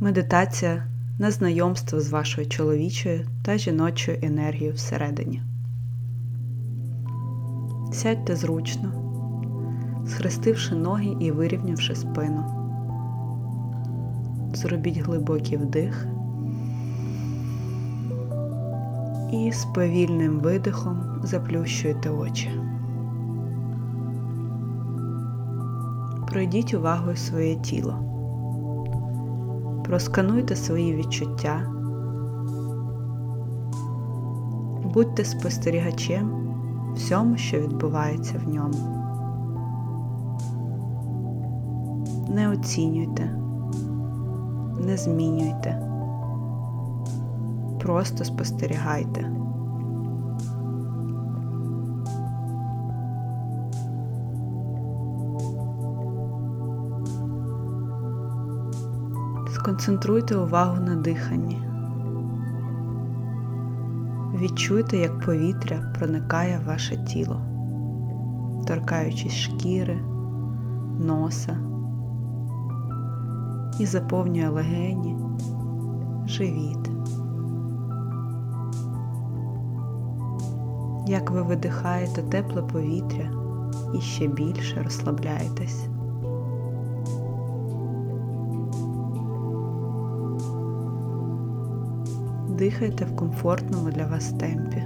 Медитація на знайомство з вашою чоловічою та жіночою енергією всередині. Сядьте зручно, схрестивши ноги і вирівнявши спину. Зробіть глибокий вдих і з повільним видихом заплющуйте очі. Пройдіть увагою своє тіло. Проскануйте свої відчуття. Будьте спостерігачем всьому, що відбувається в ньому. Не оцінюйте, не змінюйте, просто спостерігайте. Сконцентруйте увагу на диханні. Відчуйте, як повітря проникає в ваше тіло, торкаючись шкіри, носа і заповнює легені, живіт. Як ви видихаєте тепле повітря і ще більше розслабляєтесь. Дихайте в комфортному для вас темпі.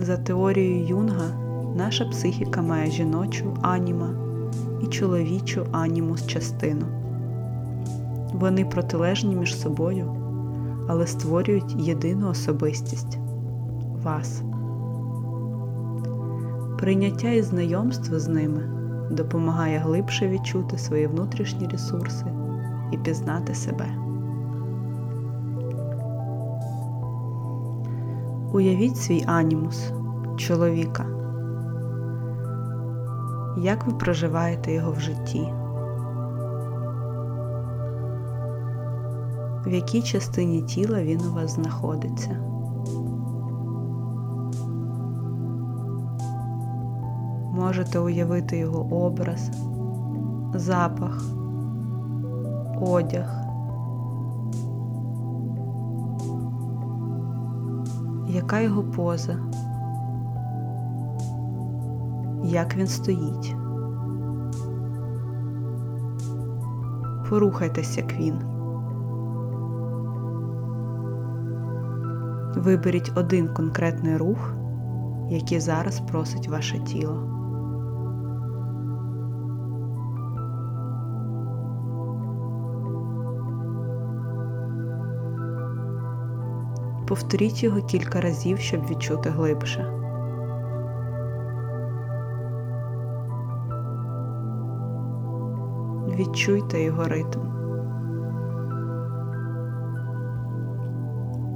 За теорією Юнга, наша психіка має жіночу аніма і чоловічу анімус частину. Вони протилежні між собою, але створюють єдину особистість вас. Прийняття і знайомство з ними допомагає глибше відчути свої внутрішні ресурси і пізнати себе. Уявіть свій анімус чоловіка. Як ви проживаєте його в житті? В якій частині тіла він у вас знаходиться? Можете уявити його образ, запах, одяг. Яка його поза? Як він стоїть? Порухайтесь, як він. Виберіть один конкретний рух, який зараз просить ваше тіло. Повторіть його кілька разів, щоб відчути глибше. Відчуйте його ритм.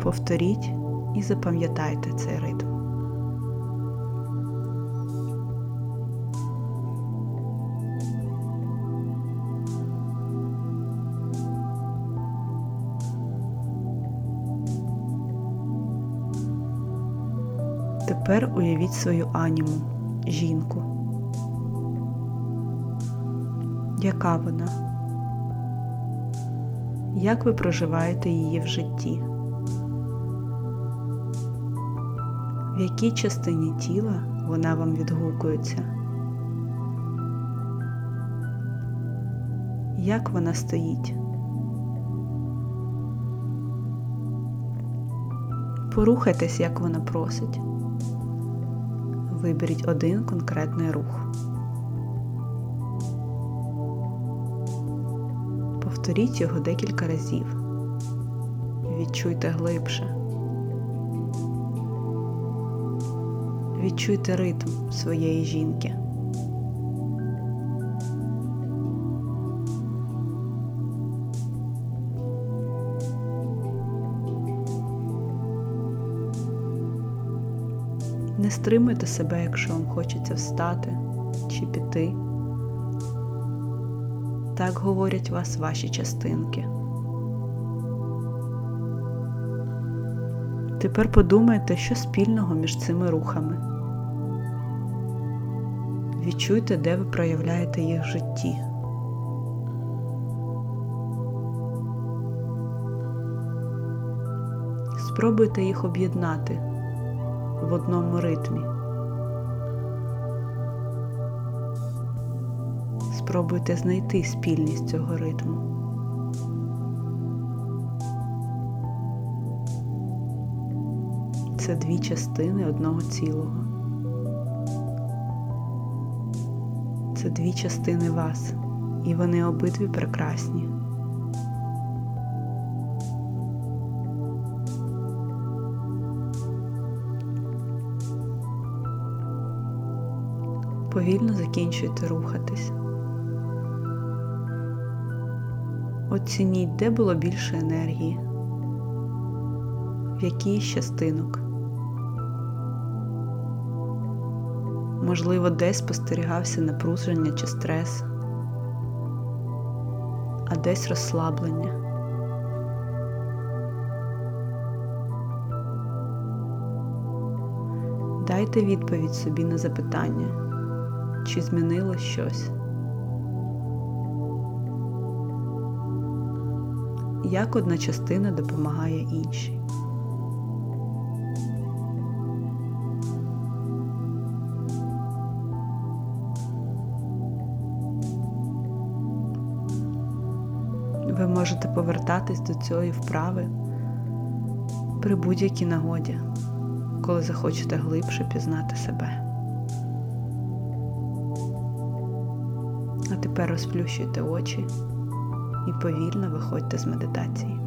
Повторіть і запам'ятайте цей ритм. Тепер уявіть свою аніму, жінку. Яка вона? Як ви проживаєте її в житті? В якій частині тіла вона вам відгукується? Як вона стоїть? Порухайтесь, як вона просить. Виберіть один конкретний рух. Повторіть його декілька разів. Відчуйте глибше. Відчуйте ритм своєї жінки. Не стримуйте себе, якщо вам хочеться встати чи піти. Так говорять вас ваші частинки. Тепер подумайте, що спільного між цими рухами. Відчуйте, де ви проявляєте їх в житті. Спробуйте їх об'єднати в одному ритмі. Спробуйте знайти спільність цього ритму. Це дві частини одного цілого. Це дві частини вас, і вони обидві прекрасні. Повільно закінчуйте рухатись. Оцініть, де було більше енергії, в якій з частинок. Можливо, десь спостерігався напруження чи стрес, а десь розслаблення. Дайте відповідь собі на запитання, чи змінилось щось. Як одна частина допомагає іншій. Ви можете повертатись до цієї вправи при будь-якій нагоді, коли захочете глибше пізнати себе. Тепер розплющуйте очі і повільно виходьте з медитації.